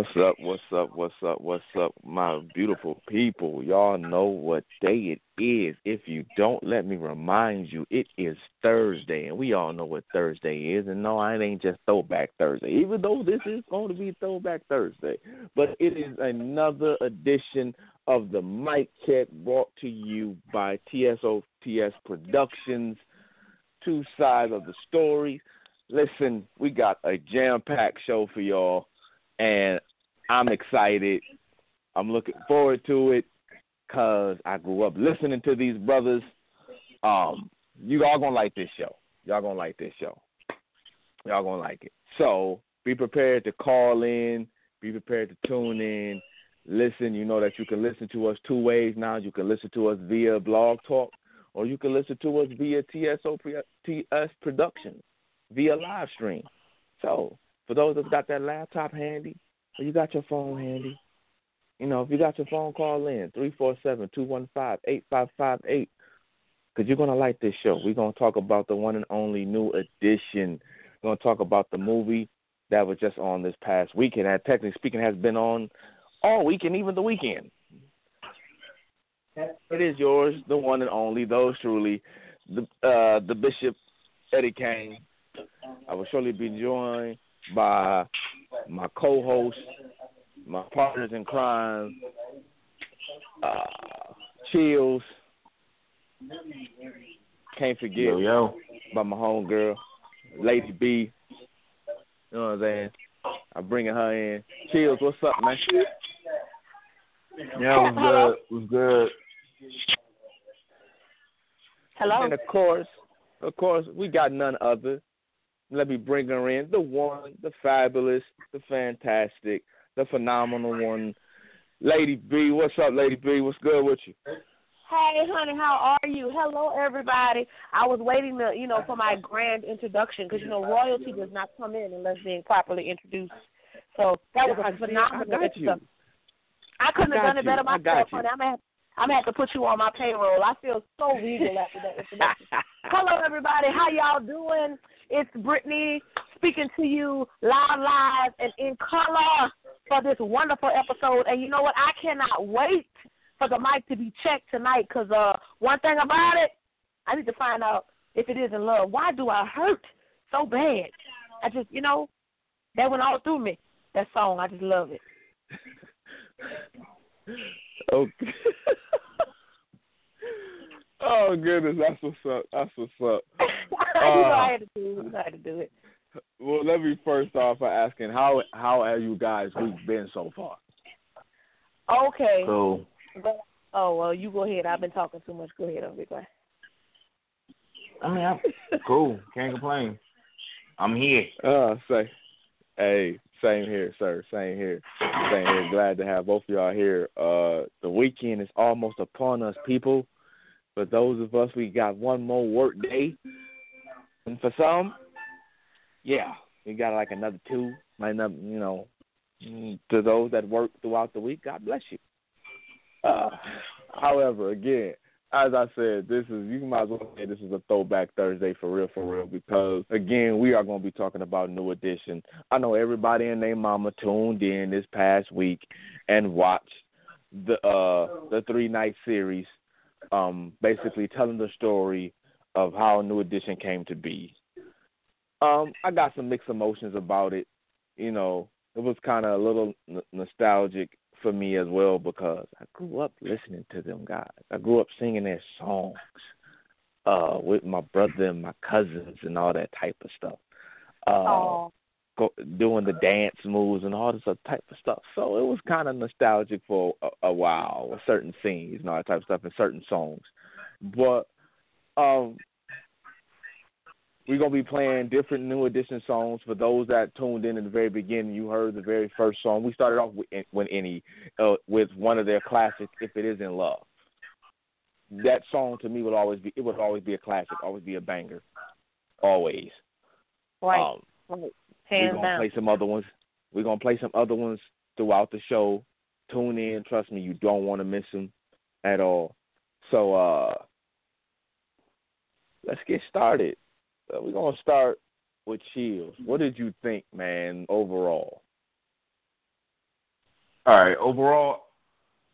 What's up? What's up? What's up? What's up, my beautiful people? Y'all know what day it is. If you don't, let me remind you, it is Thursday, and we all know what Thursday is. And no, I ain't just Throwback Thursday, even though this is going to be Throwback Thursday. But it is another edition of the Mic Check brought to you by TSOTS Productions. Two sides of the story. Listen, we got a jam packed show for y'all and I'm excited. I'm looking forward to it because I grew up listening to these brothers. Um, you all gonna like this show. Y'all gonna like this show. Y'all gonna like it. So be prepared to call in. Be prepared to tune in. Listen. You know that you can listen to us two ways now. You can listen to us via Blog Talk, or you can listen to us via TSO TS Productions via live stream. So for those that got that laptop handy, you got your phone handy, you know, if you got your phone, call in three four seven two one five eight five five eight. Because you're gonna like this show. We're gonna talk about the one and only new edition. We're gonna talk about the movie that was just on this past weekend. And technically speaking, has been on all weekend, even the weekend. It is yours, the one and only, those truly, the uh, the Bishop Eddie Kane. I will surely be joined by my co-host, my partners in crime, uh, Chills. Can't forget Yo, yo. by my homegirl, Lady B. You know what I'm saying? I'm bringing her in. Chills, what's up, man? Yeah, was good. Was good. Hello. And of course, of course, we got none other. Let me bring her in. The one, the fabulous, the fantastic, the phenomenal one. Lady B, what's up, Lady B? What's good with you? Hey, honey, how are you? Hello, everybody. I was waiting to, you know, for my grand introduction because you know royalty does not come in unless being properly introduced. So that was a phenomenal I got you. introduction. I couldn't I have done it you. better I got myself, honey. I'm gonna, have, I'm gonna have to put you on my payroll. I feel so regal after that introduction. Hello, everybody. How y'all doing? It's Brittany speaking to you live, live, and in color for this wonderful episode. And you know what? I cannot wait for the mic to be checked tonight because uh, one thing about it, I need to find out if it is in love. Why do I hurt so bad? I just, you know, that went all through me. That song, I just love it. Okay. oh goodness, that's what's up. That's what's up. you know Uh, I had to do it. I had to do it. Well, let me first off by asking how how have you guys week been so far? Okay. Cool. Go- Oh well, you go ahead. I've been talking too much. Go ahead, I'm go ahead. I mean, I'm cool. Can't complain. I'm here. Uh, say, hey, same here, sir. Same here. Same here. Glad to have both of y'all here. Uh, the weekend is almost upon us, people. For those of us, we got one more work day, and for some, yeah, we got like another two. Might not, you know, to those that work throughout the week, God bless you. Uh, however, again, as I said, this is you might as well say this is a throwback Thursday for real, for real, because again, we are going to be talking about New Edition. I know everybody and their mama tuned in this past week and watched the uh the three night series, um, basically telling the story of how New Edition came to be. Um, I got some mixed emotions about it. You know, it was kind of a little n- nostalgic for me as well because I grew up listening to them guys. I grew up singing their songs uh with my brother and my cousins and all that type of stuff. Uh doing the dance moves and all this other type of stuff. So it was kind of nostalgic for a, a while, with certain scenes and all that type of stuff and certain songs. But um we're gonna be playing different new edition songs for those that tuned in in the very beginning. You heard the very first song. We started off with when any uh, with one of their classics, "If It Isn't Love." That song to me would always be it would always be a classic, always be a banger, always. right. Um, right. We're gonna down. play some other ones. We're gonna play some other ones throughout the show. Tune in. Trust me, you don't want to miss them at all. So uh let's get started. Uh, we're gonna start with Chills. What did you think, man, overall? All right. Overall,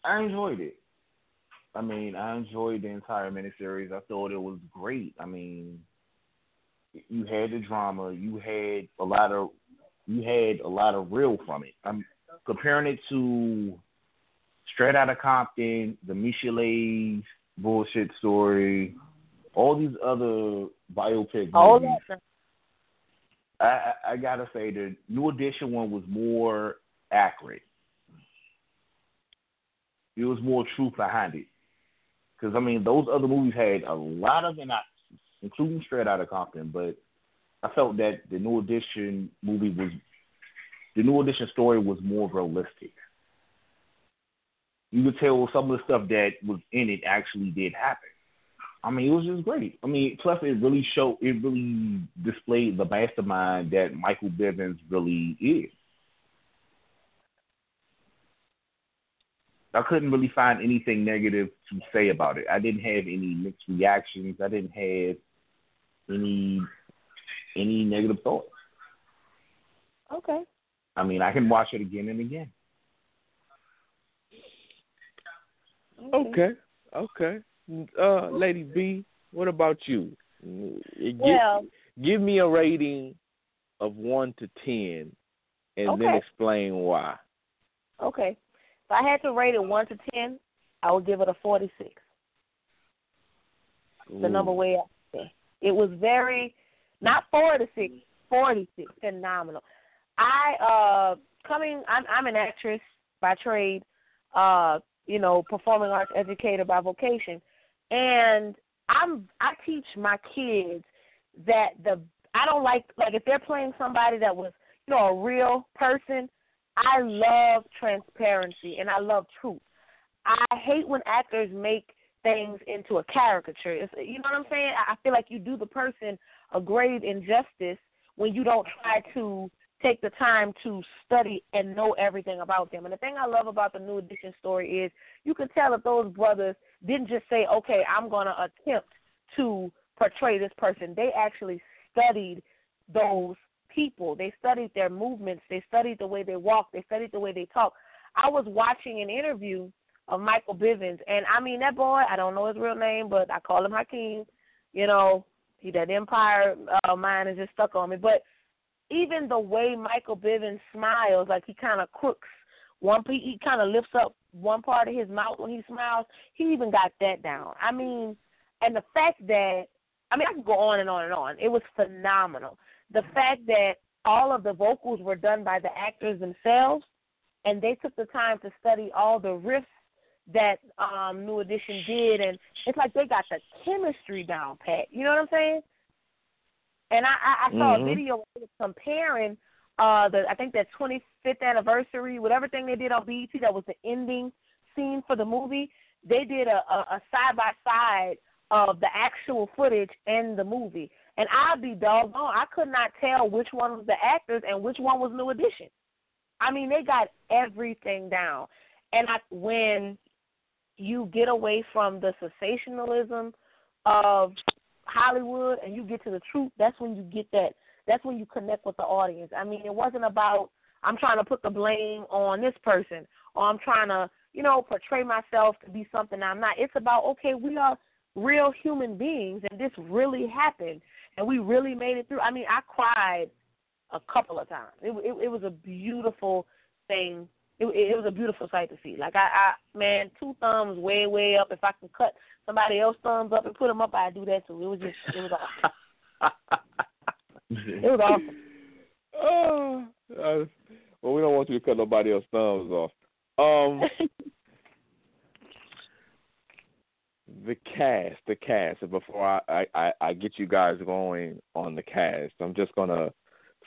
I enjoyed it. I mean, I enjoyed the entire miniseries. I thought it was great. I mean, you had the drama. You had a lot of you had a lot of real from it. I'm comparing it to Straight Outta Compton, the Michelet's bullshit story, all these other biopic All movies. that. I, I, gotta say the New Edition one was more accurate. It was more truth behind it. Because I mean, those other movies had a lot of inaccuracies, including Straight Outta Compton. But I felt that the New Edition movie was, the New Edition story was more realistic. You could tell some of the stuff that was in it actually did happen. I mean, it was just great. I mean, plus it really showed, it really displayed the mastermind that Michael Bivins really is. I couldn't really find anything negative to say about it. I didn't have any mixed reactions. I didn't have any any negative thoughts. Okay. I mean, I can watch it again and again. Okay, okay. Uh, Lady B, what about you? Give, Well, give me a rating of one to ten, and then explain why. okay. If I had to rate it one to ten, I would give it a forty-six. The number Ooh. way up there. It was very not four to six, forty-six, phenomenal. I uh coming I'm I'm an actress by trade, uh, you know, performing arts educator by vocation. And I'm I teach my kids that the I don't like like if they're playing somebody that was, you know, a real person, I love transparency and I love truth. I hate when actors make things into a caricature. It's, you know what I'm saying? I feel like you do the person a grave injustice when you don't try to take the time to study and know everything about them. And the thing I love about the New Edition story is you can tell if those brothers didn't just say, okay, I'm going to attempt to portray this person. They actually studied those people. They studied their movements. They studied the way they walk. They studied the way they talk. I was watching an interview of Michael Bivins, and I mean that boy. I don't know his real name, but I call him Hakeem. You know, he that Empire uh, mind is just stuck on me. But even the way Michael Bivins smiles, like he kind of crooks one, he kind of lifts up one part of his mouth when he smiles. He even got that down. I mean, and the fact that I mean, I could go on and on and on. It was phenomenal. The fact that all of the vocals were done by the actors themselves, and they took the time to study all the riffs that um New Edition did, and it's like they got the chemistry down pat. You know what I'm saying? And I, I, I saw Mhm. a video comparing uh the I think that 25th anniversary, whatever thing they did on BET that was the ending scene for the movie. They did a a side by side of the actual footage and the movie. And I'd be doggone, I could not tell which one was the actors and which one was New Edition. I mean, they got everything down. And I, when you get away from the sensationalism of Hollywood and you get to the truth, that's when you get that. That's when you connect with the audience. I mean, it wasn't about I'm trying to put the blame on this person or I'm trying to, you know, portray myself to be something I'm not. It's about okay, we are real human beings and this really happened and we really made it through. I mean, I cried a couple of times. It it, it was a beautiful thing. It, it was a beautiful sight to see. Like I, I, man, two thumbs way, way up. If I can cut somebody else's thumbs up and put them up, I'd do that too. It was just, it was awesome. It was awesome. Oh, uh, well, we don't want you to cut nobody else's thumbs off. Um, the cast, the cast. and Before I, I, I get you guys going on the cast, I'm just gonna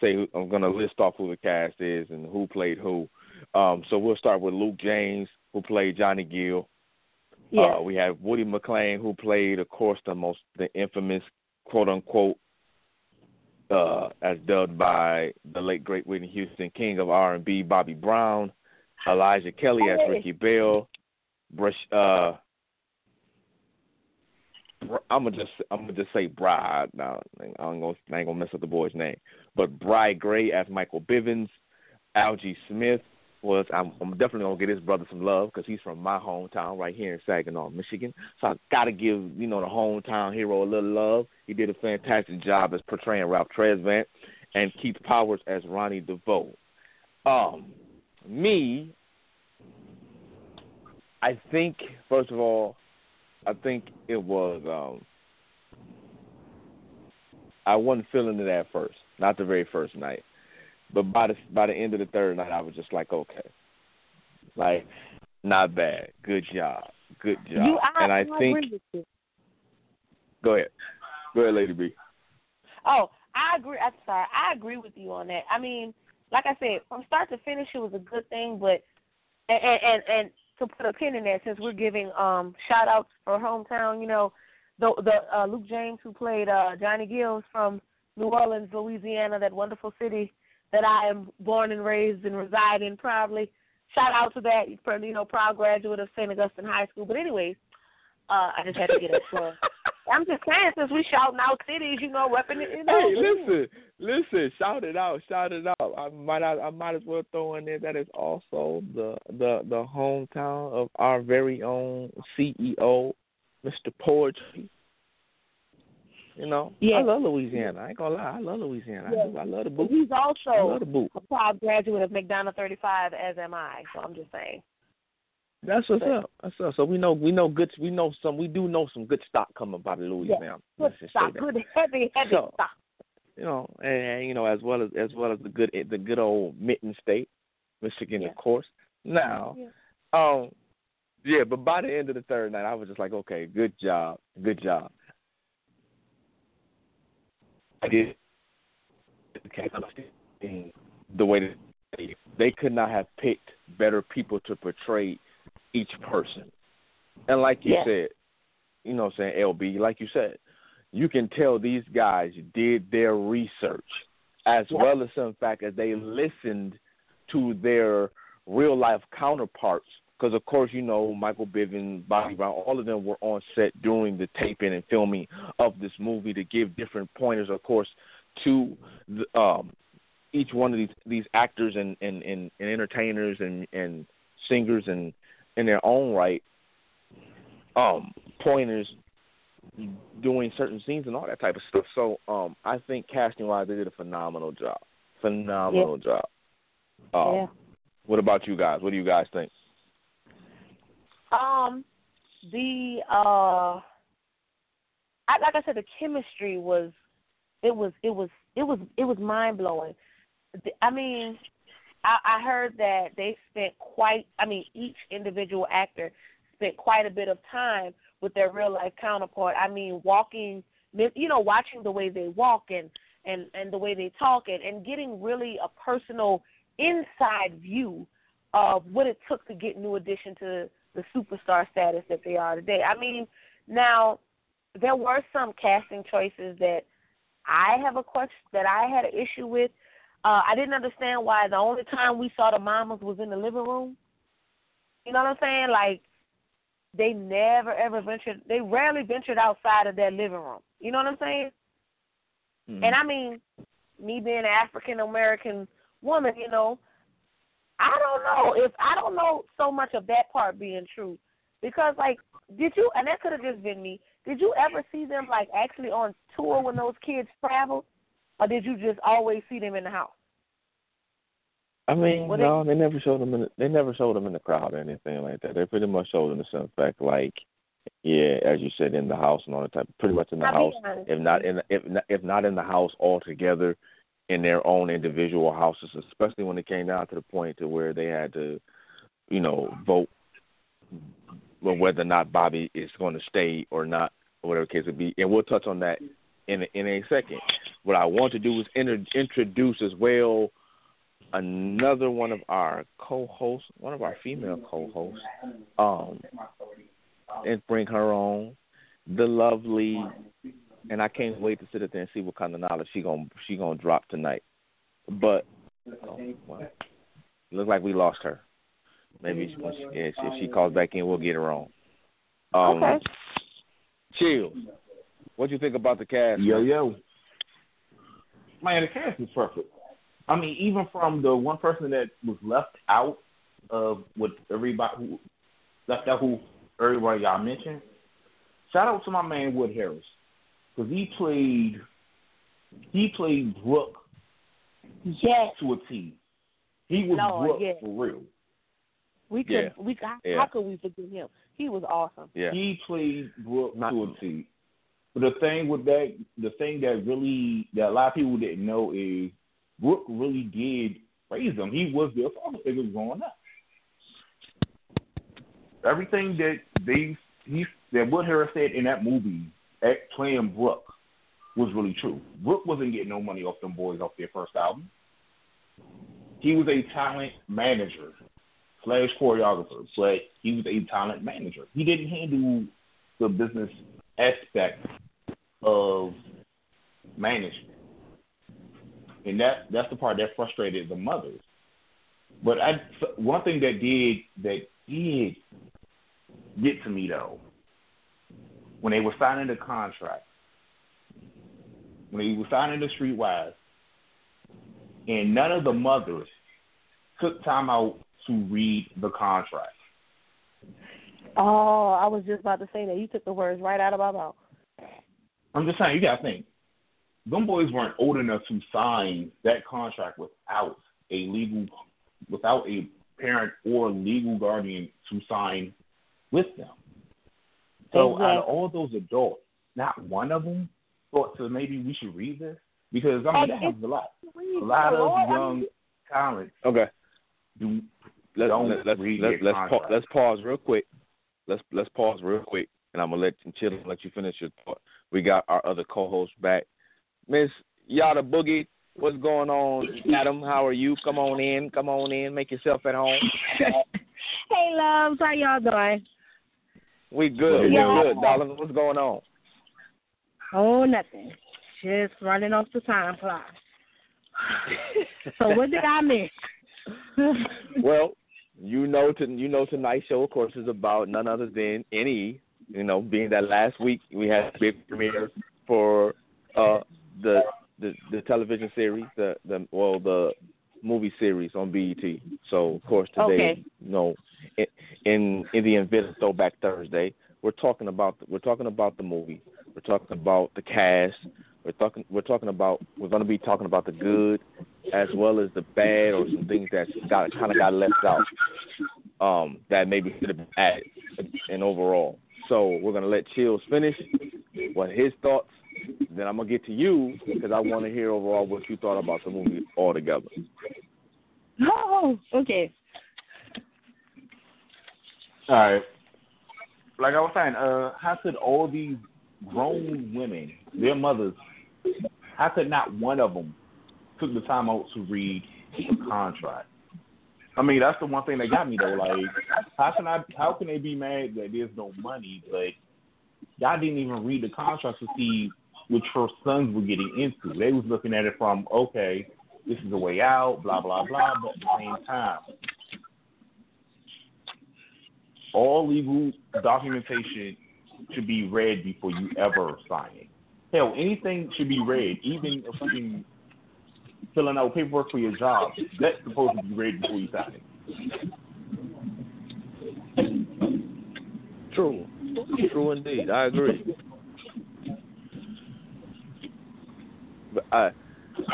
say I'm gonna list off who the cast is and who played who. Um, so we'll start with Luke James, who played Johnny Gill. Yeah. Uh, we have Woody McClain, who played, of course, the most the infamous quote unquote, uh, as dubbed by the late great Whitney Houston, king of R and B, Bobby Brown. Elijah Kelley as Ricky Bell. Brush, uh, I'm gonna just I'm gonna just say Bride. Now I'm gonna I ain't gonna mess up the boy's name, but Bry Gray as Michael Bivins, Algee Smith was I'm, I'm definitely gonna get his brother some love because he's from my hometown right here in Saginaw, Michigan. So I gotta give you know the hometown hero a little love. He did a fantastic job as portraying Ralph Tresvant and Keith Powers as Ronnie DeVoe. Um, me, I think first of all, I think it was um, I wasn't feeling it at first, not the very first night. But by the by the end of the third night, I was just like, okay, like not bad, good job, good job. You, I, and I, I think, agree with you. go ahead, go ahead, Lady B. Oh, I agree. I'm sorry. I agree with you on that. I mean, like I said, from start to finish, it was a good thing. But and and and to put a pin in that, since we're giving um shout outs for hometown, you know, the the uh, Luke James who played uh Johnny Gill's from New Orleans, Louisiana, that wonderful city that I am born and raised and reside in proudly. Shout out to that, for, you know, proud graduate of St. Augustine High School. But anyways, uh, I just had to get it plug. I'm just saying, since we shouting out cities, you know, repping it. You know, Hey, listen, listen, shout it out, shout it out. I might, I, I might as well throw in there that is also the the the hometown of our very own CEO, Mr. Poetry. You know, Yeah. I love Louisiana. I ain't gonna lie, I love Louisiana. I, do. I love the boot. He's I also boot. a proud graduate of McDonough 35, as am I. So I'm just saying. That's what's up. That's up. So we know we know good. We know some. We do know some good stock coming by the Louisiana. Good just say stock, good heavy, heavy So- stock. You know, and, you know, as well as as well as the good the good old Mitten State, Michigan, Yeah. of course. Now, Yeah. um, yeah, but by the end of the third night, I was just like, okay, good job, good job. I did the way that they, they could not have picked better people to portray each person, and like you Yeah. said, you know, what I'm saying LB, like you said, you can tell these guys did their research as Yep. well as some fact as they listened to their real life counterparts. Because of course, you know Michael Bivins, Bobby Brown, all of them were on set during the taping and filming of this movie to give different pointers, of course, to the, um, each one of these these actors and and, and, and entertainers and and singers and in their own right, um, pointers doing certain scenes and all that type of stuff. So um, I think casting wise, they did a phenomenal job. Phenomenal job. Um, yeah. What about you guys? What do you guys think? Um, the uh, I, like I said, the chemistry was, it was, it was, it was, it was mind blowing. I mean, I, I heard that they spent quite. I mean, each individual actor spent quite a bit of time with their real life counterpart. I mean, walking, you know, watching the way they walk and and and the way they talk and and getting really a personal inside view of what it took to get New Edition to the superstar status that they are today. I mean, now there were some casting choices that I have a question that I had an issue with. Uh, I didn't understand why the only time we saw the mamas was in the living room. You know what I'm saying? Like they never ever ventured. They rarely ventured outside of their living room. You know what I'm saying? Mm-hmm. And I mean, me being an African American woman, you know, I don't know if I don't know so much of that part being true because like did you and that could have just been me. Did you ever see them like actually on tour when those kids traveled, or did you just always see them in the house? I mean, Well, no, they never showed them in. The, they never showed them in the crowd or anything like that. They pretty much showed them the simple fact, like, yeah, as you said, in the house and all that type. Pretty much in the I'll house, if not in, the, if not, if not in the house altogether, in their own individual houses. Especially when it came down to the point to where they had to, you know, vote, whether or not Bobby is going to stay or not, or whatever the case would be. And we'll touch on that in a, in a second. What I want to do is inter- introduce as well another one of our co-hosts, one of our female co-hosts, um, and bring her on, the lovely, and I can't wait to sit up there and see what kind of knowledge she gonna she gonna drop tonight. But oh, well, looks like we lost her. Maybe when she, yeah, if she calls back in, we'll get her on. Um, Okay. Chills. What do you think about the cast? Yo man? yo. Man, the cast is perfect. I mean, even from the one person that was left out of what everybody who left out who everybody y'all mentioned. Shout out to my man Wood Harris because he played he played Brooke Yes, to a T. He was Lord, Brooke yeah. for real. we could. Yeah. We how, Yeah. how could we forget him? He was awesome. Yeah. He played Brooke Not- to a T. But the thing with that, the thing that really that a lot of people didn't know is Brooke really did raise him. He was their father figure growing up. Everything that they he that Wood Harris said in that movie at playing Brooke was really true. Brooke wasn't getting no money off them boys off their first album. He was a talent manager slash choreographer, but he was a talent manager. He didn't handle the business aspect of management, and that that's the part that frustrated the mothers. But I, one thing that did that did get to me though, when they were signing the contract, when they were signing the streetwise, and none of the mothers took time out to read the contract. Oh, I was just about to say that. You took the words right out of my mouth. I'm just saying, you gotta think. Them boys weren't old enough to sign that contract without a legal, without a parent or legal guardian to sign with them. So out of all those adults, not one of them thought to maybe we should read this because I mean And that it's- happens a lot. A lot of Lord, I young mean, talent Okay. do Let's Don't let, let's read let's let's, pa- let's pause real quick. Let's let's pause real quick, and I'm gonna let you chill and let you finish your thought. We got our other co-host back, Miss Yada Boogie. What's going on, Adam? How are you? Come on in. Come on in. Make yourself at home. Hey, loves, how y'all doing? We good. Yeah. We good, darling. What's going on? Oh, nothing. Just running off the time clock. so what did I miss? Well, you know, to, you know, tonight's show, of course, is about none other than any. You know, being that last week we had a big premiere for uh, the the the television series, the the well the movie series on BET. So of course today, Okay. you know, in in, in the of Throwback Thursday, we're talking about we're talking about the movie. We're talking about the cast. We're talking we're talking about we're going to be talking about the good as well as the bad or some things that got kind of got left out um, that maybe should have been added in overall. So we're gonna let Chills finish what his thoughts. Then I'm gonna get to you because I want to hear overall what you thought about the movie altogether. oh, okay. All right. Like I was saying, uh, how could all these grown women, their mothers, how could not one of them took the time out to read the contract? I mean, that's the one thing that got me though. Like, how can I? How can they be mad that there's no money, but y'all didn't even read the contract to see which her sons were getting into? They was looking at it from, okay, this is a way out, blah blah blah. But at the same time, all legal documentation should be read before you ever sign it. Hell, anything should be read, even if fucking filling out paperwork for your job. That's supposed to be read before you sign it. True, true indeed. I agree. I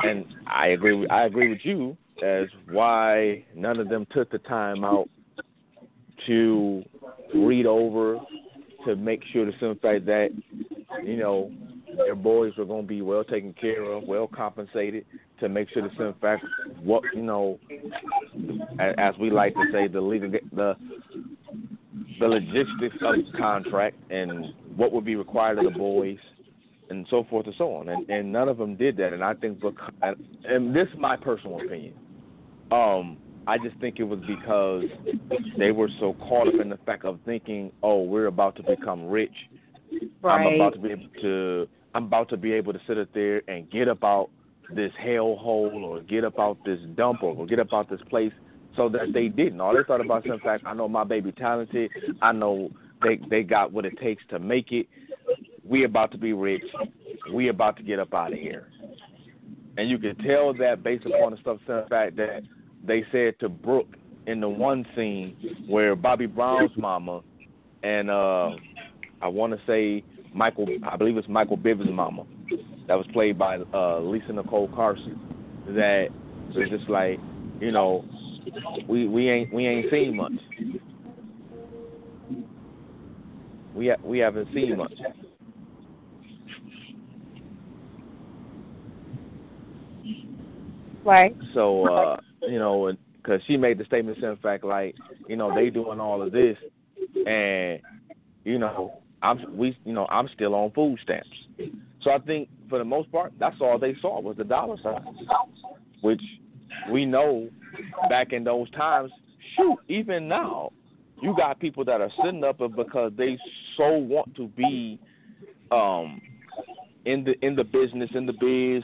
and I agree. With, I agree with you as why none of them took the time out to read over to make sure the simple fact that you know their boys were going to be well taken care of, well compensated, to make sure the simple fact what you know, as we like to say, the legal the the logistics of the contract and what would be required of the boys and so forth and so on. And, and none of them did that. And I think, bec- and- this is my personal opinion. Um, I just think it was because they were so caught up in the fact of thinking, oh, we're about to become rich. Right. I'm about to be able to. I'm about to be able to sit up there and get about this hellhole or get about this dump or get about this place so that they didn't. All they thought about is in fact, I know my baby talented. I know they they got what it takes to make it. We about to be rich. We about to get up out of here. And you can tell that based upon the stuff, in fact that they said to Brooke in the one scene where Bobby Brown's mama and uh I want to say Michael, I believe it's Michael Bivins' mama, that was played by uh Lisa Nicole Carson. That was just like, you know, we we ain't we ain't seen much. We ha- we haven't seen much. Right. So uh, you know, because she made the statement, in fact, like you know they doing all of this, and you know I'm we you know I'm still on food stamps. So I think for the most part, that's all they saw was the dollar sign, which we know back in those times. Shoot, even now, you got people that are sitting up because they so want to be um in the in the business in the biz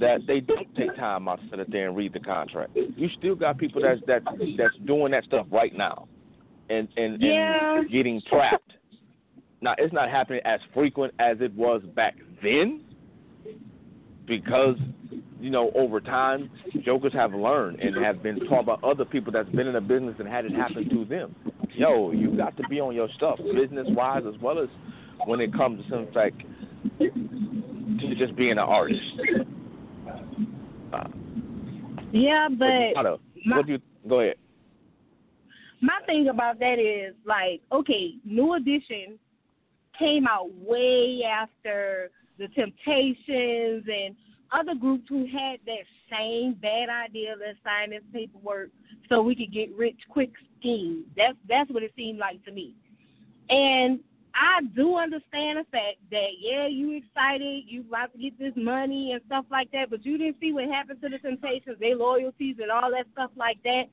that they don't take time out to sit there and read the contract. You still got people that's that's that's doing that stuff right now, and and, Yeah. and getting trapped. Now it's not happening as frequent as it was back then, because you know over time jokers have learned and have been taught by other people that's been in the business and had it happen to them. Yo, you got to be on your stuff, business wise as well as when it comes to some fact to just being an artist. Uh, Yeah, but Otto, my- what do you go ahead? my thing about that is like, okay, New Edition came out way after the Temptations and other groups who had that same bad idea. Let's sign this paperwork so we could get rich quick scheme. That's that's what it seemed like to me. And I do understand the fact that yeah, you excited, you about to get this money and stuff like that, but you didn't see what happened to the Temptations, their loyalties and all that stuff like that.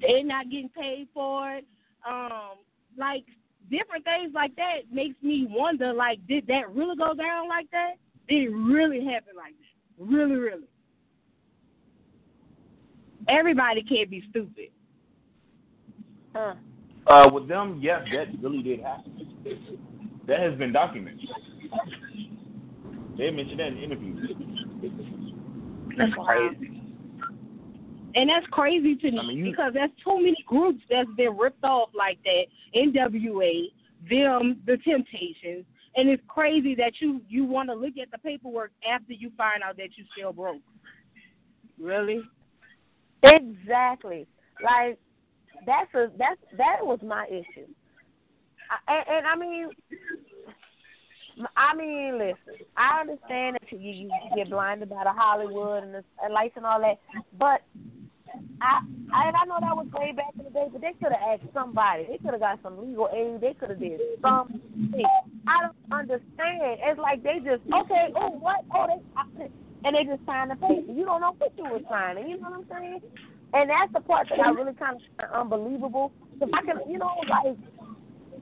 They're not getting paid for it. Um, like different things like that makes me wonder, like, did that really go down like that? Did it really happen like that? Really, really? Everybody can't be stupid. Huh. Uh, with them, yes, that really did happen. That has been documented. They mentioned that in interviews. That's crazy. And that's crazy to me I mean, you- because there's too many groups that's been ripped off like that. NWA, them, the Temptations, and it's crazy that you you want to look at the paperwork after you find out that you still broke. Really? Exactly. Like that's a that's that was my issue. And, and I mean, I mean, listen. I understand that you you get blinded by the Hollywood and the lights and all that, but I, I and I know that was way back in the day, but they could have asked somebody. They could have got some legal aid. They could have did something. I don't understand. It's like they just okay. Oh, what? Oh, they I, and they just signed the paper. You don't know what you were signing. You know what I'm saying? And that's the part that I really kind of find unbelievable. If I can, you know, like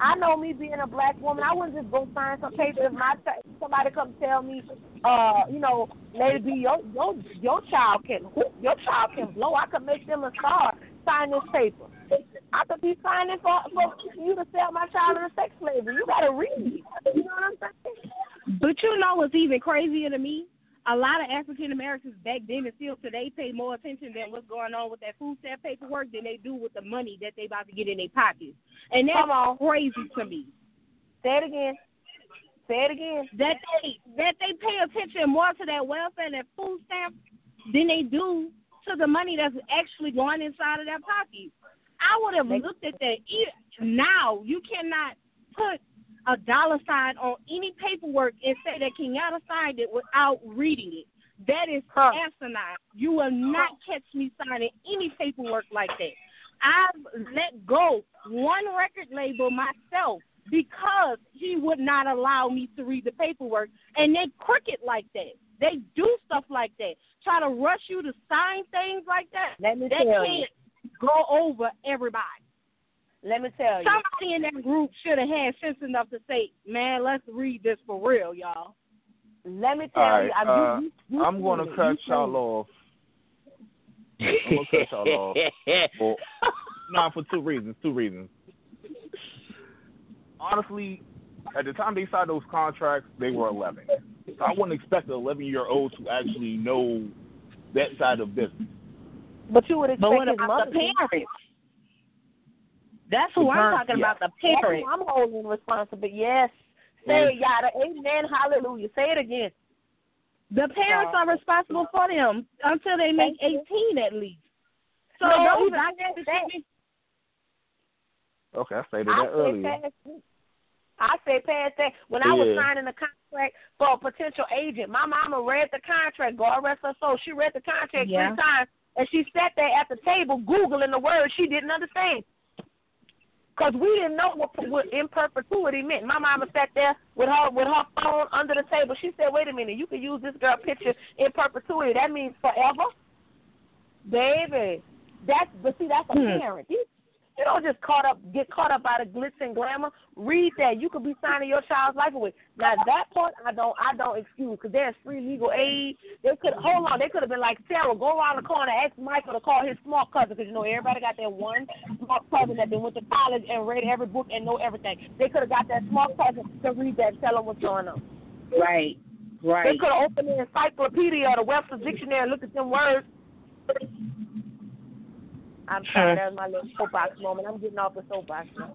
I know me being a black woman, I wouldn't just go sign some paper if my ch- somebody come tell me, uh, you know, B, your your your child can your child can blow. I could make them a star. Sign this paper. I could be signing for for you to sell my child into sex slavery. You gotta read. You know what I'm saying? But you know what's even crazier to me? A lot of African Americans back then and still today pay more attention than what's going on with that food stamp paperwork than they do with the money that they about to get in their pockets. And that's Come on. crazy to me. Say it again. Say it again. That they that they pay attention more to that welfare and that food stamp than they do to the money that's actually going inside of their pockets. I would have looked at that. Now you cannot put a dollar sign on any paperwork and say that Kenyatta signed it without reading it. That is Huh. asinine. You will not catch me signing any paperwork like that. I've let go one record label myself because he would not allow me to read the paperwork. And they crooked like that. They do stuff like that. Try to rush you to sign things like that. Let me That tell can't go over everybody. Let me tell you. Somebody in that group should have had sense enough to say, "Man, let's read this for real, y'all." Let me tell All right, you. I'm, uh, you, you, you I'm going to it. cut You y'all off. I'm going to cut y'all off. Well, no, for two reasons. Two reasons. Honestly, at the time they signed those contracts, they were 11. So I wouldn't expect an 11 year old to actually know that side of business. But you would expect But what his about mother the to. parents? That's who I'm talking about, the parent. I'm holding responsible. Yes. Say it, mm. yada. Amen. Hallelujah. Say it again. The parents are responsible for them until they make 18 at least. So No, those even documents that- should Okay, I stated I that said earlier. I say past that. When I was Yeah. signing the contract for a potential agent, my mama read the contract. God rest her soul. She read the contract Yeah. three times, and she sat there at the table googling the words she didn't understand. Cause we didn't know what, what in perpetuity meant. My mama sat there with her with her phone under the table. She said, "Wait a minute, you can use this girl picture in perpetuity. That means forever, baby." That's but see, that's a Hmm. parent. You, you don't just caught up get caught up by the glitz and glamour. Read that. You could be signing your child's life away. Now that part I don't I don't excuse because there's free legal aid. They could hold on. They could have been like Sarah, go around the corner, ask Michael to call his smart cousin because you know everybody got that one smart cousin that been went to college and read every book and know everything. They could have got that smart cousin to read that, and tell them what's going on. right, They could have opened the encyclopedia or the Webster's dictionary and looked at them words. I'm sorry, that was my little soapbox moment. I'm getting off the soapbox now.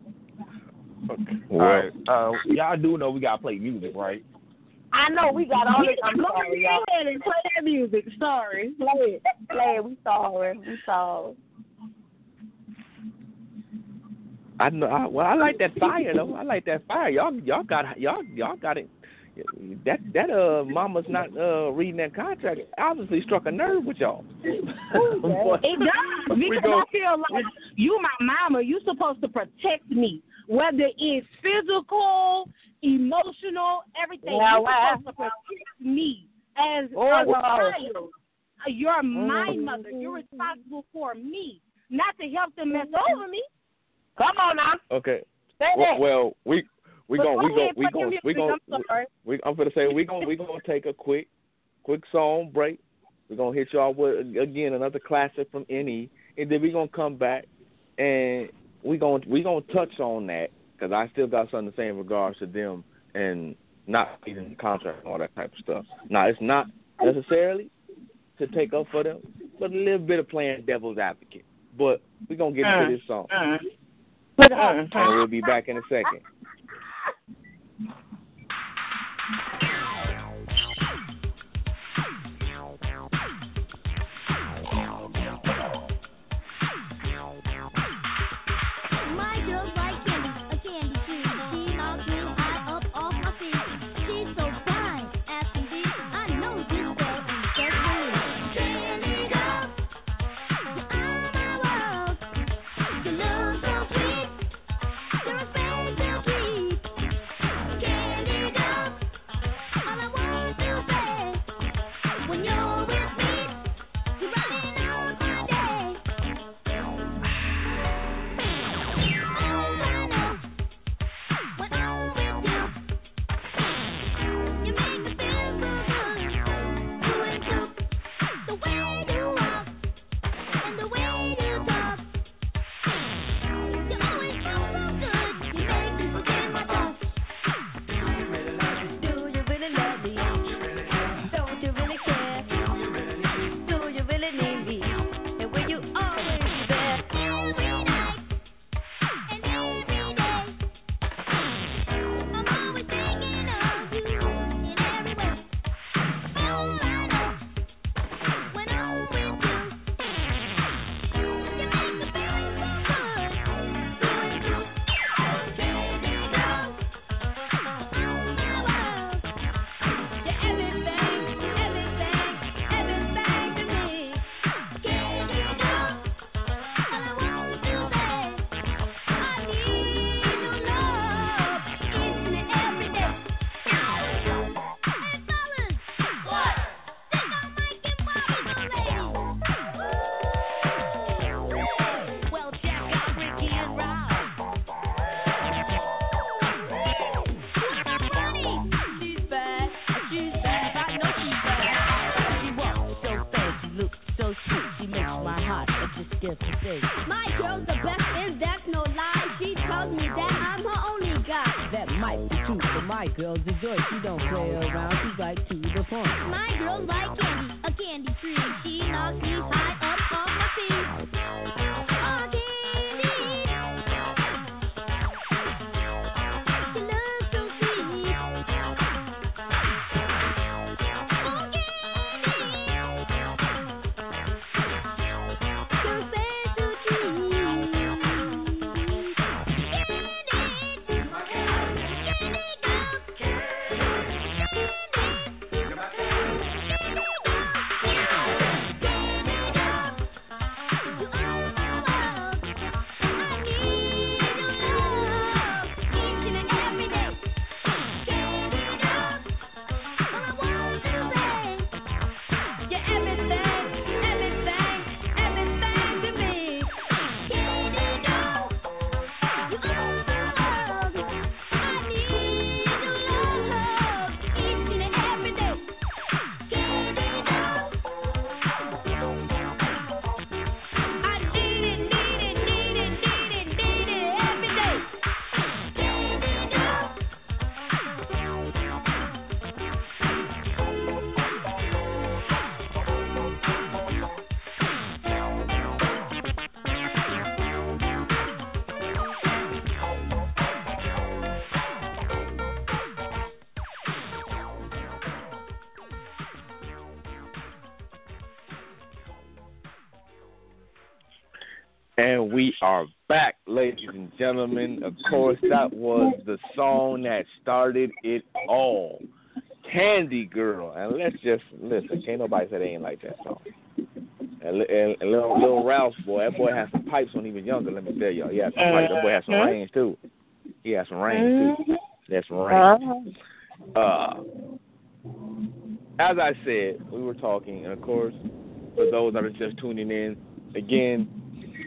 Okay. All right. Uh, y'all do know we gotta play music, right? I know we got all this. I'm Go sorry, y'all. ahead and play that music. Sorry. Play it. Play it. We sorry. We sorry. I know. I, well, I like that fire though. I like that fire. Y'all, y'all got y'all y'all got it. That that uh, mama's not uh reading that contract. Obviously struck a nerve with y'all. Boy, It does because go- I feel like you, my mama, you supposed to protect me, whether it's physical, emotional, everything. Yeah, You're supposed to protect me as Oh, a wow. child. Uh, You're my Mhm. mother. You're responsible for me, not to help them mess over me. Come on now. okay. Say Well, that. well, we we But going we go going ahead, we play your we music. going I'm we I'm gonna say we going we gonna take a quick quick song break. We're gonna hit y'all with again another classic from NE, and then we're gonna come back and we gonna we gonna touch on that because I still got something to say in regards to them and not reading the contract and all that type of stuff. Now it's not necessarily to take up for them, but a little bit of playing devil's advocate. But we're gonna get Uh, into this song, uh, and we'll be back in a second. And we are back, ladies and gentlemen. Of course, that was the song that started it all. Candy Girl. And let's just listen. Can't nobody say they ain't like that song. And, and, and little, little Ralph boy, that boy had some pipes when he was younger. Let me tell y'all, he had some pipes. That boy had some Mhm. range too. He had some range too. That's some range. Uh-huh. Uh, as I said, we were talking, and of course, for those that are just tuning in, again,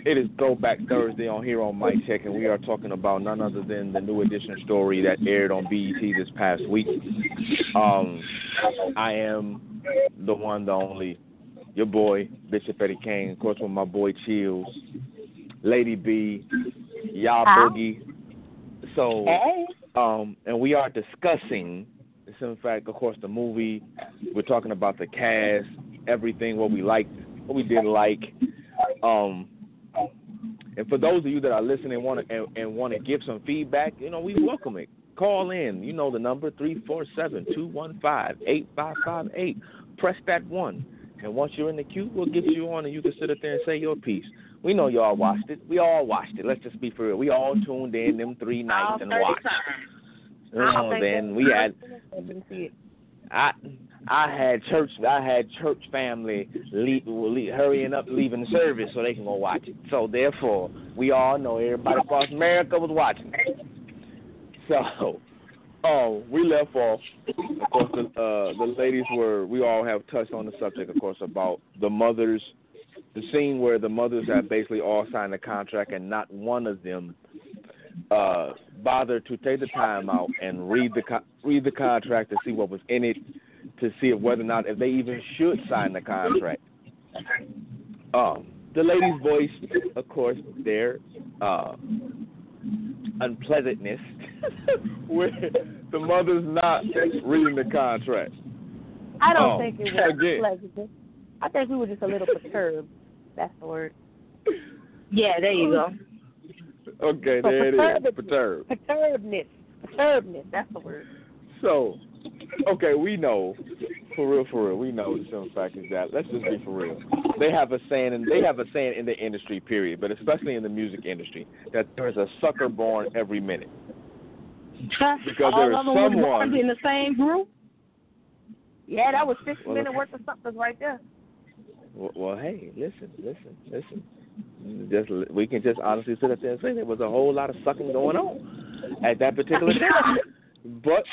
it is Throwback Thursday on here on Mic Check, and we are talking about none other than the new edition story that aired on BET this past week. Um, I am the one, the only, your boy Bishop Eddie Kane, of course, with my boy Chills, Lady B, Y'all Hi. Boogie. So, Hey. um, and we are discussing, in fact, of course, the movie. We're talking about the cast, everything, what we liked, what we didn't like. Um, and for those of you that are listening want to, and, and want to give some feedback, you know, we welcome it. Call in. You know the number three four seven two one five eight five five eight. Press that one, and once you're in the queue, we'll get you on, and you can sit up there and say your piece. We know y'all watched it. We all watched it. Let's just be for real. We all tuned in them three nights All and watched. times. You know, think then that- we had Didn't see it. I I had church I had church family leave, leave, hurrying up leaving the service so they can go watch it. So therefore, we all know everybody across America was watching. So, oh, we left off. Of course, the uh, the ladies were. We all have touched on the subject, of course, about the mothers. The scene where the mothers have basically all signed a contract and not one of them uh, bothered to take the time out and read the co- read the contract to see what was in it, to see if whether or not if they even should sign the contract. Um, the lady's voice, of course, their uh, unpleasantness with the mother's not reading the contract. I don't Oh, think it was again. pleasant. I think we were just a little perturbed. That's the word. Yeah, there you go. Okay, So there it is. perturbed- Perturbed. Perturbedness. Perturbedness. That's the word. So, okay, we know, for real, for real, we know the simple fact is that let's just be for real. They have a saying, and they have a saying in the industry, period, but especially in the music industry, that there's a sucker born every minute. Because All there is of them was someone- in the same group. Yeah, that was six Well, minutes worth of something right there. Well, well, hey, listen, listen, listen. Just we can just honestly sit up there and say there was a whole lot of sucking going on at that particular time. But,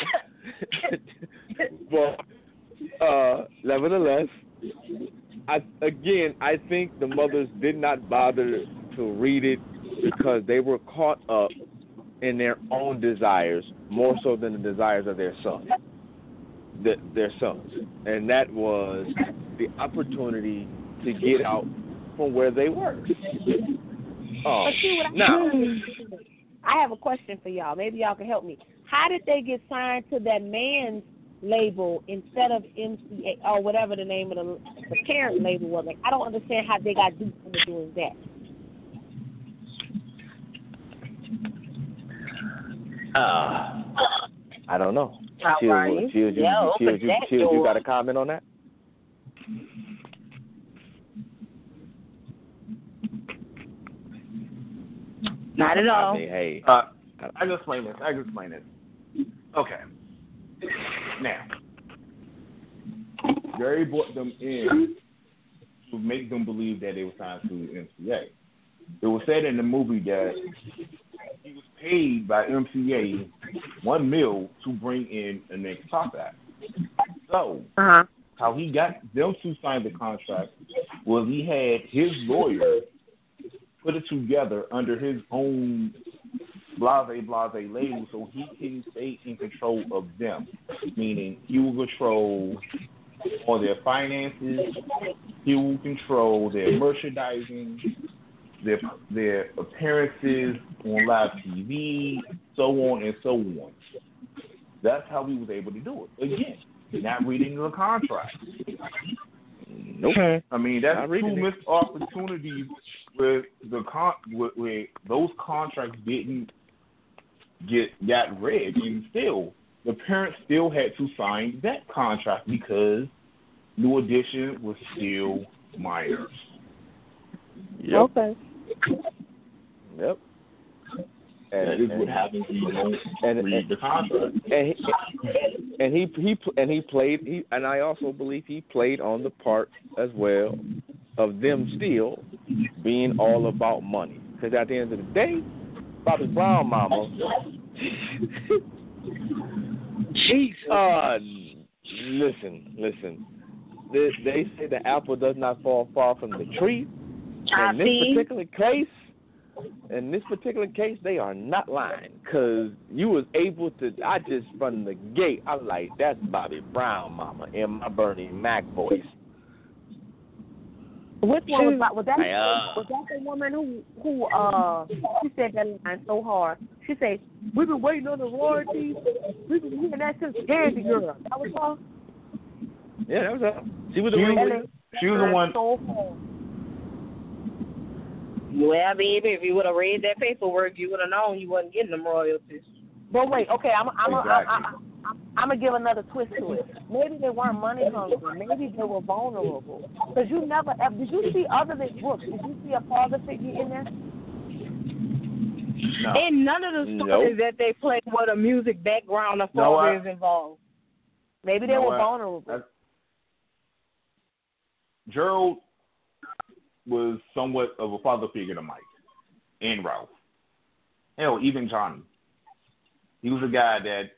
but uh, nevertheless, I again I think the mothers did not bother to read it because they were caught up in their own desires more so than the desires of their sons, the, their sons, and that was the opportunity to get out from where they were. Oh, But see what I now I have a question for y'all. Maybe y'all can help me. How did they get signed to that man's label instead of MCA or whatever the name of the the parent label was? Like, I don't understand how they got duped into doing that. uh, I don't know. All Chill, right. chill, you, Yeah, chill, open you, that chill, you door. got a comment on that? Not at all. I mean, hey, Uh, I can explain this. I can explain this. Okay. Now, Jerry brought them in to make them believe that they were signed to MCA. It was said in the movie that he was paid by MCA one mil to bring in the next top act. So, Uh huh. how he got them to sign the contract was he had his lawyer put it together under his own blase blase label so he can stay in control of them. Meaning he will control all their finances, he will control their merchandising, their their appearances on live TV, so on and so on. That's how he was able to do it. Again, not reading the contract. nope. I mean, that's two missed opportunities where the con where, where those contracts didn't get got read, and still the parents still had to sign that contract because New Edition was still minors. Yep. Okay. Yep. And, That is and- what happens when you don't and, read and, the contract. and he, and he he and he played he and I also believe he played on the part as well of them still being all about money because at the end of the day, Bobby Brown mama. Jesus. Uh, listen, listen. They, they say the apple does not fall far from the tree. In this particular case, in this particular case, they are not lying because you was able to. I just from the gate, I like that's Bobby Brown, mama, in my Bernie Mac voice. Which one was that? Was that, I, uh, was that the woman who who uh she said that line so hard? She said, "We've been waiting on the royalties. We've been hearing that since Candy Girl." That was her. Yeah, that was her. She was the one. was- She was the one. So hard. Well, baby, if you would have read that paperwork, you would have known you wasn't getting them royalties. But wait, okay, I'm I'm I'm, Exactly. I'm, I'm, I'm gonna give another twist to it. Maybe they weren't money hungry. Maybe they were vulnerable. Because you never ever did you see other than books? Did you see a father figure in there? No. And none of the Nope. stories that they played with a music background or Know father is involved. Maybe they You know were what? vulnerable. That's- Gerald was somewhat of a father figure to Mike and Ralph. Hell, even Johnny. He was a guy that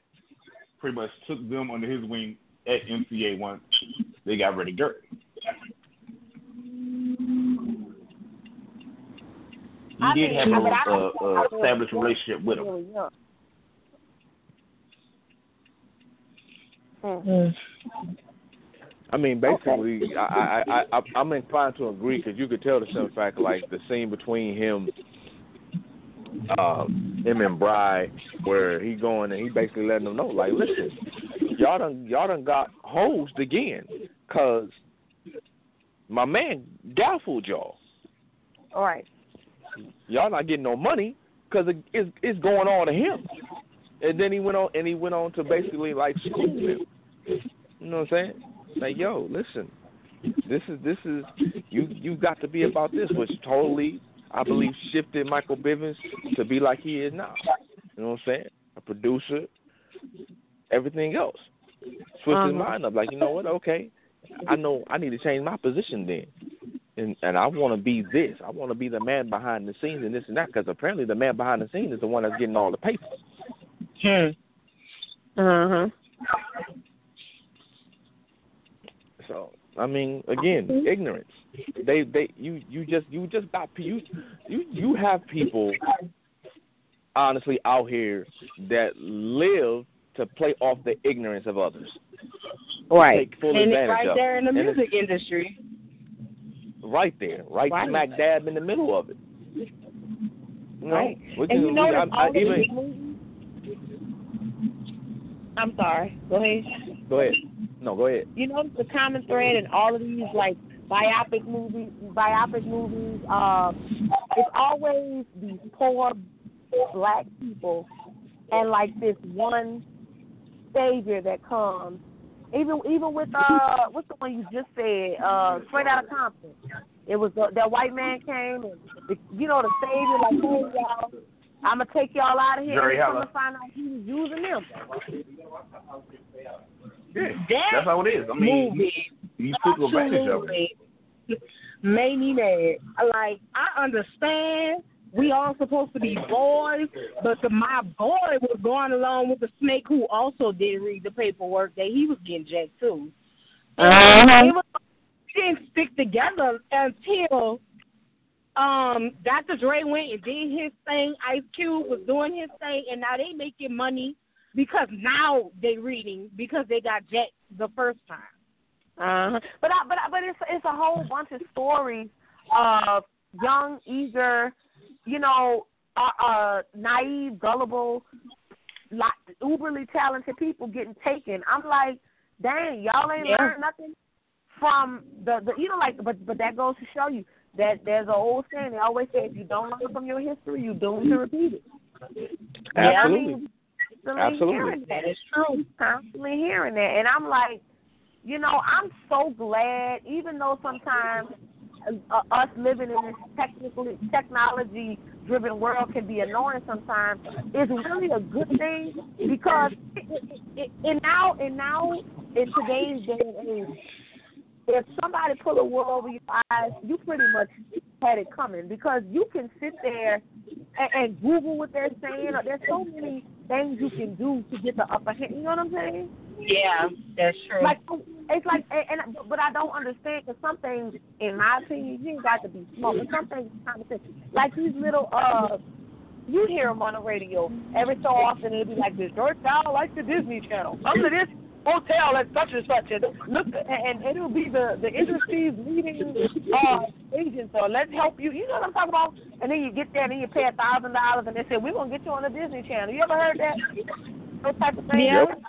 pretty much took them under his wing at MCA once they got rid of Gert. He I did mean, have I a, mean, I a, don't- a I don't- established relationship with him. Really young. Hmm. I mean, basically, I, I, I, I, I'm inclined to agree because you could tell the simple fact, like the scene between him, uh, him and Bry, where he going and he basically letting them know, like, listen, y'all done, y'all done got hosed again, cause my man gaffled y'all. All right. Y'all not getting no money because it, it's, it's going on to him. And then he went on and he went on to basically like school him. You know what I'm saying? Like, yo, listen, this is this is you you got to be about this, which totally I believe shifted Michael Bivins to be like he is now. You know what I'm saying? A producer, everything else. Switched his mind up. Like, you know what? Okay, I know I need to change my position then. And and I want to be this. I want to be the man behind the scenes and this and that because apparently the man behind the scenes is the one that's getting all the papers. Hmm. Uh huh. So I mean, again, ignorance. They they you you just you just got you you you have people honestly out here that live to play off the ignorance of others. Right. Take full and it's advantage right of there in the And music industry. right there, right, Right. smack dab in the middle of it. You know, Right. which And is- you know I, I, even, I'm sorry. Go ahead. go ahead. No, go ahead. You know the common thread in all of these like biopic movies, biopic movies. Uh, it's always these poor black people, and like this one savior that comes. Even even with uh, what's the one you just said? Uh, straight out of Compton. It was the, that white man came and the, you know the savior like, hey y'all, I'm gonna take y'all out of here. Jerry and come Heller. to find out he was using them. Yeah, That that's how it is. I mean, movie you took advantage of it. absolutely made me mad. Like I understand we all supposed to be boys, but the, my boy was going along with the snake who also did read the paperwork that he was getting jacked too. Uh-huh. It was, we didn't stick together until um Dr. Dre went and did his thing. Ice Cube was doing his thing, and now they making money because now they reading because they got jacked the first time. Uh-huh. But I, but I, but it's it's a whole bunch of stories of young, eager, you know, uh, uh naive, gullible, like uberly talented people getting taken. I'm like, dang, y'all ain't Yeah. learned nothing from the, the you know like but but that goes to show you that there's an old saying they always say if you don't learn from your history you doomed to repeat it. And I Absolutely. mean, Absolutely. hearing that. It's true. Constantly hearing that. And I'm like, you know, I'm so glad, even though sometimes uh, us living in this technically technology driven world can be annoying sometimes It's really a good thing because in now in now in today's day and age, if somebody pull a wool over your eyes, you pretty much had it coming because you can sit there and, and Google what they're saying. There's so many things you can do to get the upper hand. You know what I'm saying? Yeah, that's true. Like it's like, and, and but I don't understand because some things, in my opinion, you ain't got to be smart. But some things, kind of like these little uh. You hear them on the radio every so often. It'll be like this. George Style like the Disney Channel. Come to this hotel at such and such, and look, and, and it'll be the the industry's leading uh, agent. So let's help you. You know what I'm talking about? And then you get there, and then you pay a thousand dollars, and they say we're gonna get you on the Disney Channel. You ever heard that? Those type of things. Yep.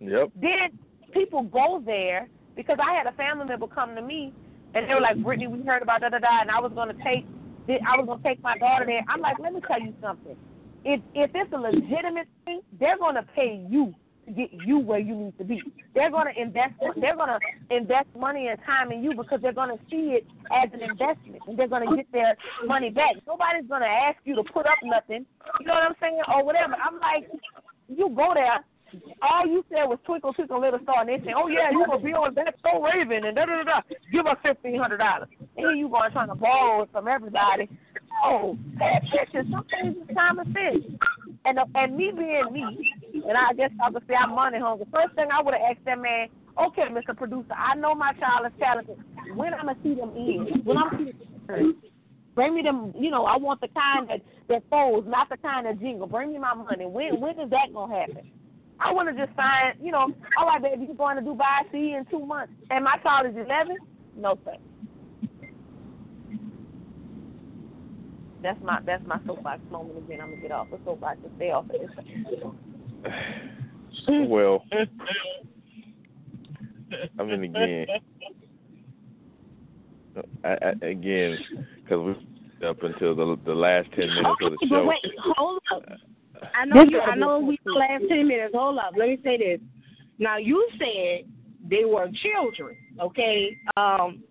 Yep. Then people go there because I had a family member come to me, and they were like, "Brittany, we heard about da da da," and I was gonna take, I was gonna take my daughter there. I'm like, let me tell you something. If if it's a legitimate thing, they're gonna pay you to get you where you need to be. They're gonna invest. They're gonna invest money and time in you because they're gonna see it as an investment, and they're gonna get their money back. Nobody's gonna ask you to put up nothing. You know what I'm saying, or whatever. I'm like, you go there. All you said was twinkle, twinkle, little star, and they say, "Oh yeah, you gonna be on that so Raven and da da da da. Give us fifteen hundred dollars." And here you going trying to borrow from everybody. Oh, pay attention. Some things common. And uh, and uh, and me being me, and I guess say I'm money hungry. First thing I would have asked that man, okay, Mr. Producer, I know my child is talented. When I'm gonna see them in? When I'm see them Bring me them, you know, I want the kind that that folds, not the kind that jingle. Bring me my money. When when is that gonna happen? I want to just sign, you know, all right, baby, you're going to Dubai, see you in two months. And my child is 11? No, sir. That's my that's my soapbox moment again. I'm gonna get off the soapbox and stay off of this. Well, I mean again, I, I, again, because we up until the the last ten minutes of the show. but wait, hold up. I know you. I know we the last ten minutes. Hold up. Let me say this. Now you said they were children, okay? Um,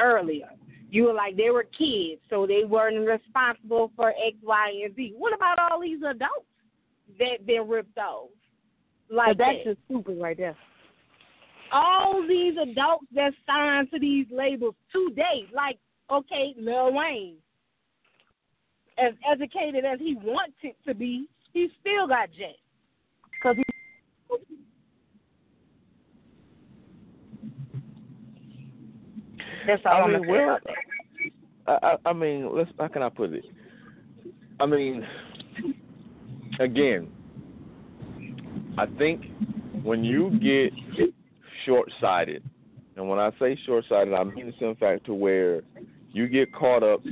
earlier, you were like they were kids, so they weren't responsible for X, Y, and Z. What about all these adults that been ripped off? Like that's that? just stupid right there. all these adults that signed to these labels today, like okay, Lil Wayne, as educated as he wanted to be, he still got jacked. Cause he That's all I I'm mean, well. I, I I mean, let's. How can I put it? I mean, again, I think when you get short-sighted, and when I say short-sighted, I mean it's in fact to where you get caught up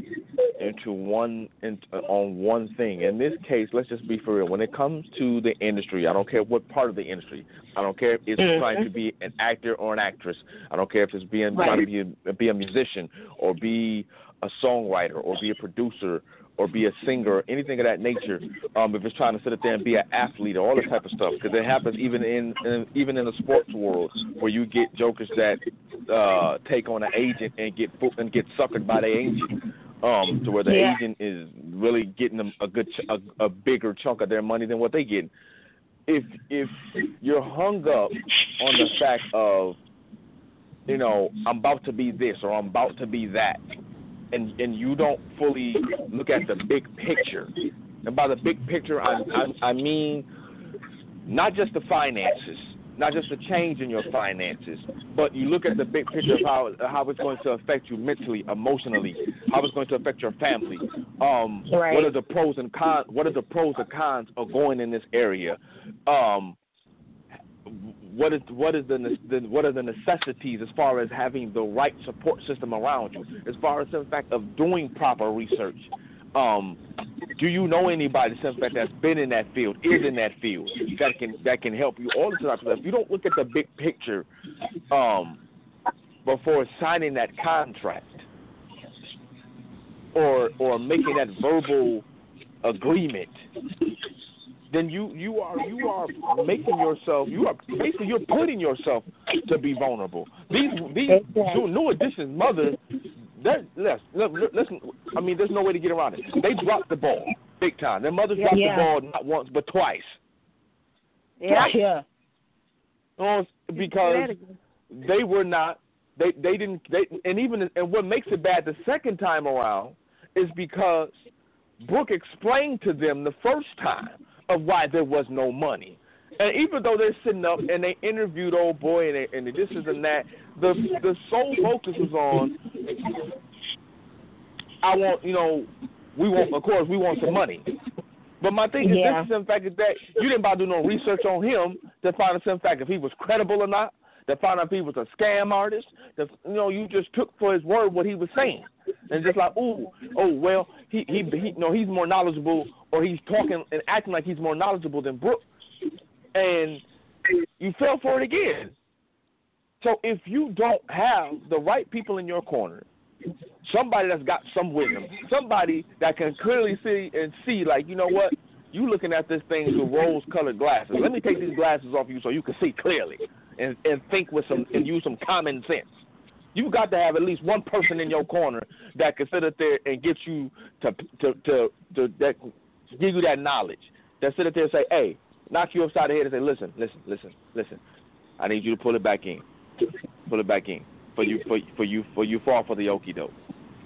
into one in, on one thing. In this case, let's just be for real. When it comes to the industry, I don't care what part of the industry. I don't care if it's Mhm. trying to be an actor or an actress. I don't care if it's being Right. trying to be a, be a musician or be a songwriter or be a producer or be a singer or anything of that nature. Um, if it's trying to sit up there and be an athlete or all this type of stuff, because it happens even in, in even in the sports world where you get jokers that uh, take on an agent and get and get suckered by the agent. Um, to where the Yeah. agent is really getting them a good, ch- a, a bigger chunk of their money than what they get. If if you're hung up on the fact of, you know, I'm about to be this or I'm about to be that, and and you don't fully look at the big picture. And by the big picture, I I, I mean not just the finances, not just the change in your finances, but you look at the big picture of how how it's going to affect you mentally, emotionally, how it's going to affect your family. Um, Right. What are the pros and cons? What are the pros and cons of going in this area? Um, what is what is the, the what are the necessities as far as having the right support system around you? As far as the fact of doing proper research um do you know anybody in fact that's been in that field is in that field that can that can help you? All this type stuff. If you don't look at the big picture um before signing that contract or or making that verbal agreement then you you are you are making yourself you are basically you're putting yourself to be vulnerable. These these new, new edition's mother That let's listen. I mean, there's no way to get around it. They dropped the ball big time. Their mother dropped Yeah. the ball not once but twice. Yeah. Twice. Yeah. Oh, because they were not. They they didn't. They and even and what makes it bad the second time around is because Brooke explained to them the first time of why there was no money. And even though they're sitting up and they interviewed old boy and, they, and this is and that, the the sole focus was on. I want you know, we want of course we want some money. But my thing is Yeah. this is in fact is that you didn't bother do no research on him to find out in fact if he was credible or not, to find out if he was a scam artist. To, you know, you just took for his word what he was saying, and just like, ooh, oh well, he he he, you know, he's more knowledgeable, or he's talking and acting like he's more knowledgeable than Brooke, and you fell for it again. So if you don't have the right people in your corner, somebody that's got some wisdom, somebody that can clearly see and see, like, you know what, you looking at this thing through rose-colored glasses. Let me take these glasses off you so you can see clearly and and think with some and use some common sense. You got to have at least one person in your corner that can sit up there and get you to to to, to that give you that knowledge. That sit up there and say, "Hey, knock you upside the head and say, listen, listen, listen, listen. I need you to pull it back in, pull it back in for you for for you for you fall for the okie doke.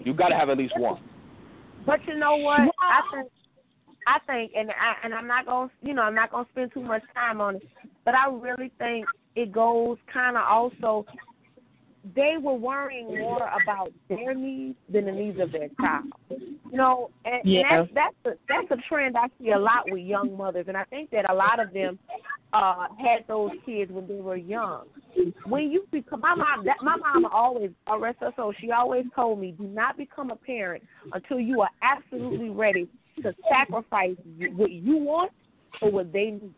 You got to have at least one. But you know what? I think I think and I and I'm not gonna you know, I'm not gonna spend too much time on it. But I really think it goes kinda also they were worrying more about their needs than the needs of their child. You know, and, Yeah. and that's that's a that's a trend I see a lot with young mothers and I think that a lot of them uh had those kids when they were young. When you become my mom that my mom always uh, rest her soul, she always told me, do not become a parent until you are absolutely ready to sacrifice what you want for what they need.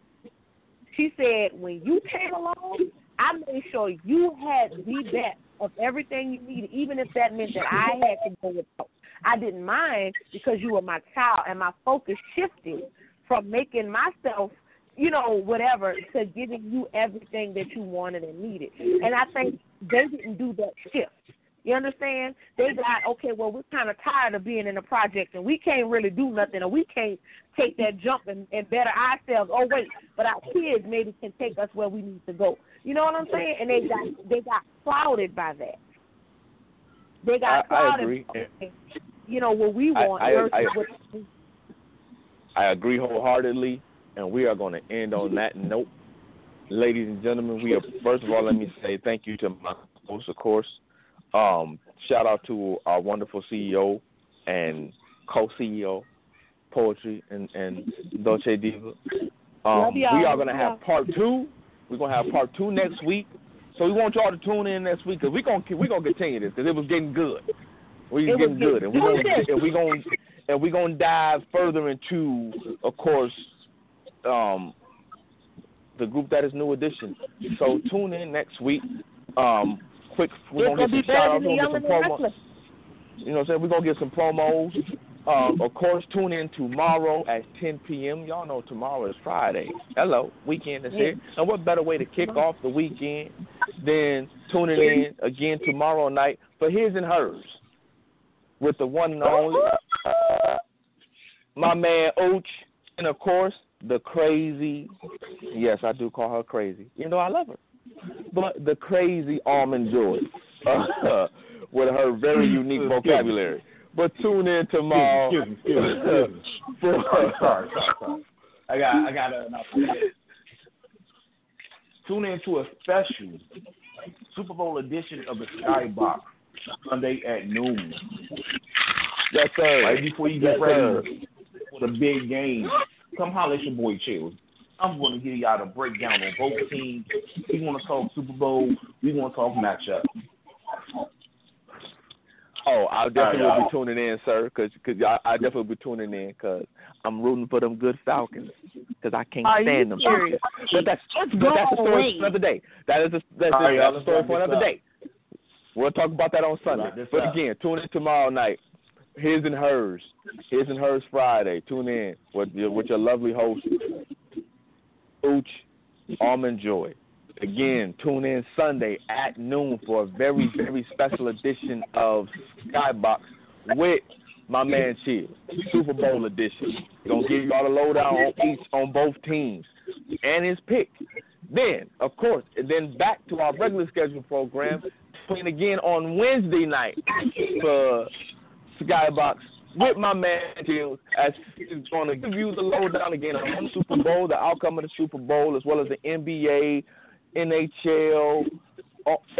She said, when you came along, I made sure you had the best of everything you needed, even if that meant that I had to go without. I didn't mind because you were my child, and my focus shifted from making myself, you know, whatever, to giving you everything that you wanted and needed. And I think they didn't do that shift. You understand? They got okay. Well, we're kind of tired of being in the project, and we can't really do nothing, or we can't take that jump and, and better ourselves. Oh wait, but our kids maybe can take us where we need to go. You know what I'm saying? And they got they got clouded by that. They got I- I clouded. agree. by, you know what we want I- versus I- what. I agree wholeheartedly, and we are going to end on that note. Ladies and gentlemen, we are first of all let me say thank you to my host, of course. Um, shout out to our wonderful CEO and co-CEO, Poetry and, and Dolce Diva. Um, we are going to have part two. We're going to have part two next week. So we want y'all to tune in next week because we're going to we're gonna continue this because it was getting good. We was getting good, and we're good. and we're going and we're going to dive further into, of course, um, the group that is New Edition. So tune in next week. Um, quick, we're gonna gonna get be some shout outs. We're gonna get some the promo. restless. You know what I'm saying? We're gonna get some promos. Um, of course, tune in tomorrow at 10 p.m. Y'all know tomorrow is Friday. Hello, weekend is here. And what better way to kick off the weekend than tuning in again tomorrow night for his and hers with the one and only my man Ooch, and of course the crazy. Yes, I do call her crazy, even though I love her. But the crazy Almond Joy, uh, with her very unique vocabulary. But tune in tomorrow. Excuse me, excuse me, excuse me. for- sorry, sorry, sorry, sorry. I got, I got a. Tune in to a special Super Bowl edition of the Skybox Sunday at noon. Yes, sir. Right before you Yes, get ready sir. for the big game, come holler at your boy Chills. I'm going to give y'all the breakdown on both teams. We want to talk Super Bowl. We want to talk matchup. Oh, I definitely All right, will be tuning in, sir, because cause I, I definitely will be tuning in because I'm rooting for them good Falcons because I can't Are stand them. serious? But that's, Let's but that's a story away. for another day. That is a, that's, All right, a, y'all, that's a story for another up. day. We'll talk about that on Sunday. Wrap this But up. again, tune in tomorrow night. His and hers. His and hers Friday. Tune in with your, with your lovely host, Ooch Almond Joy. Again, tune in Sunday at noon for a very, very special edition of Skybox with my man Chill, Super Bowl edition. Gonna give you all the lowdown on each on both teams and his pick. Then, of course, then back to our regular schedule program, playing again on Wednesday night for Skybox with my man Chills as he's going to give you the lowdown again on the Super Bowl, the outcome of the Super Bowl, as well as the NBA, NHL,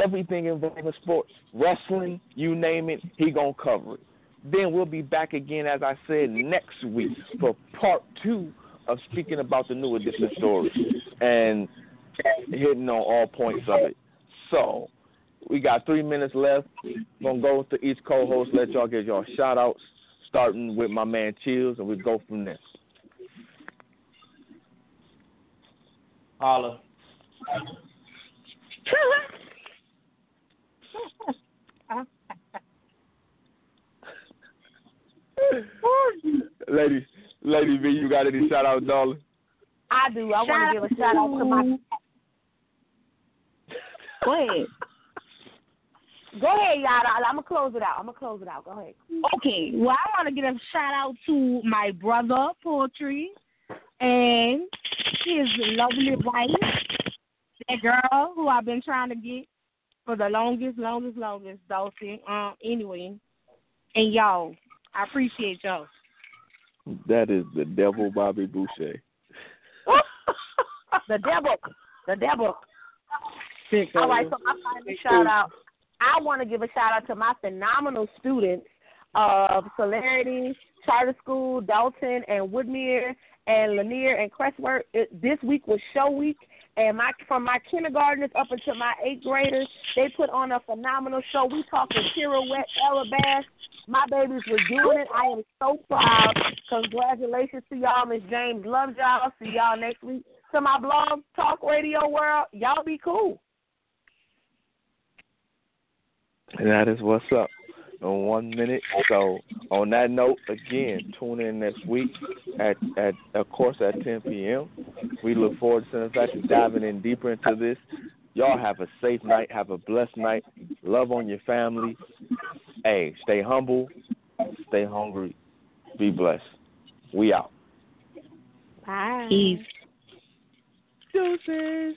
everything involving sports, wrestling, you name it, he gonna cover it. Then we'll be back again, as I said, next week for part two of speaking about the new edition story and hitting on all points of it. So we got three minutes left. Gonna go to each co-host, let y'all get y'all shout outs, starting with my man Chills, and we go from there. Holla. Lady, Lady V, you got any shout outs, darling? I do. I want to give a shout out to my. Go ahead. Go ahead, y'all. I'm gonna close it out. I'm gonna close it out. Go ahead. Okay, well, I want to give a shout out to my brother, Poetry, and his lovely wife, that girl who I've been trying to get for the longest, longest, longest, Dulcie. Um, anyway, and y'all, I appreciate y'all. That is the devil, Bobby Boucher. the devil. The devil. All right, so my final shout out. I want to give a shout out to my phenomenal students of Celerity, Charter School, Dalton, and Woodmere, and Lanier and Crestworth. This week was show week, and my from my kindergartners up until my eighth graders, they put on a phenomenal show. We talking pirouette, Alabama. My babies were doing it. I am so proud. Congratulations to y'all, Miss James. Love y'all. See y'all next week. To my blog, Talk Radio World, y'all be cool. And that is what's up in one minute. So on that note, again, tune in next week at at of course at 10 p.m. We look forward to in fact diving in deeper into this. Y'all have a safe night. Have a blessed night. Love on your family. Hey, stay humble. Stay hungry. Be blessed. We out. Bye. Peace. Deuces.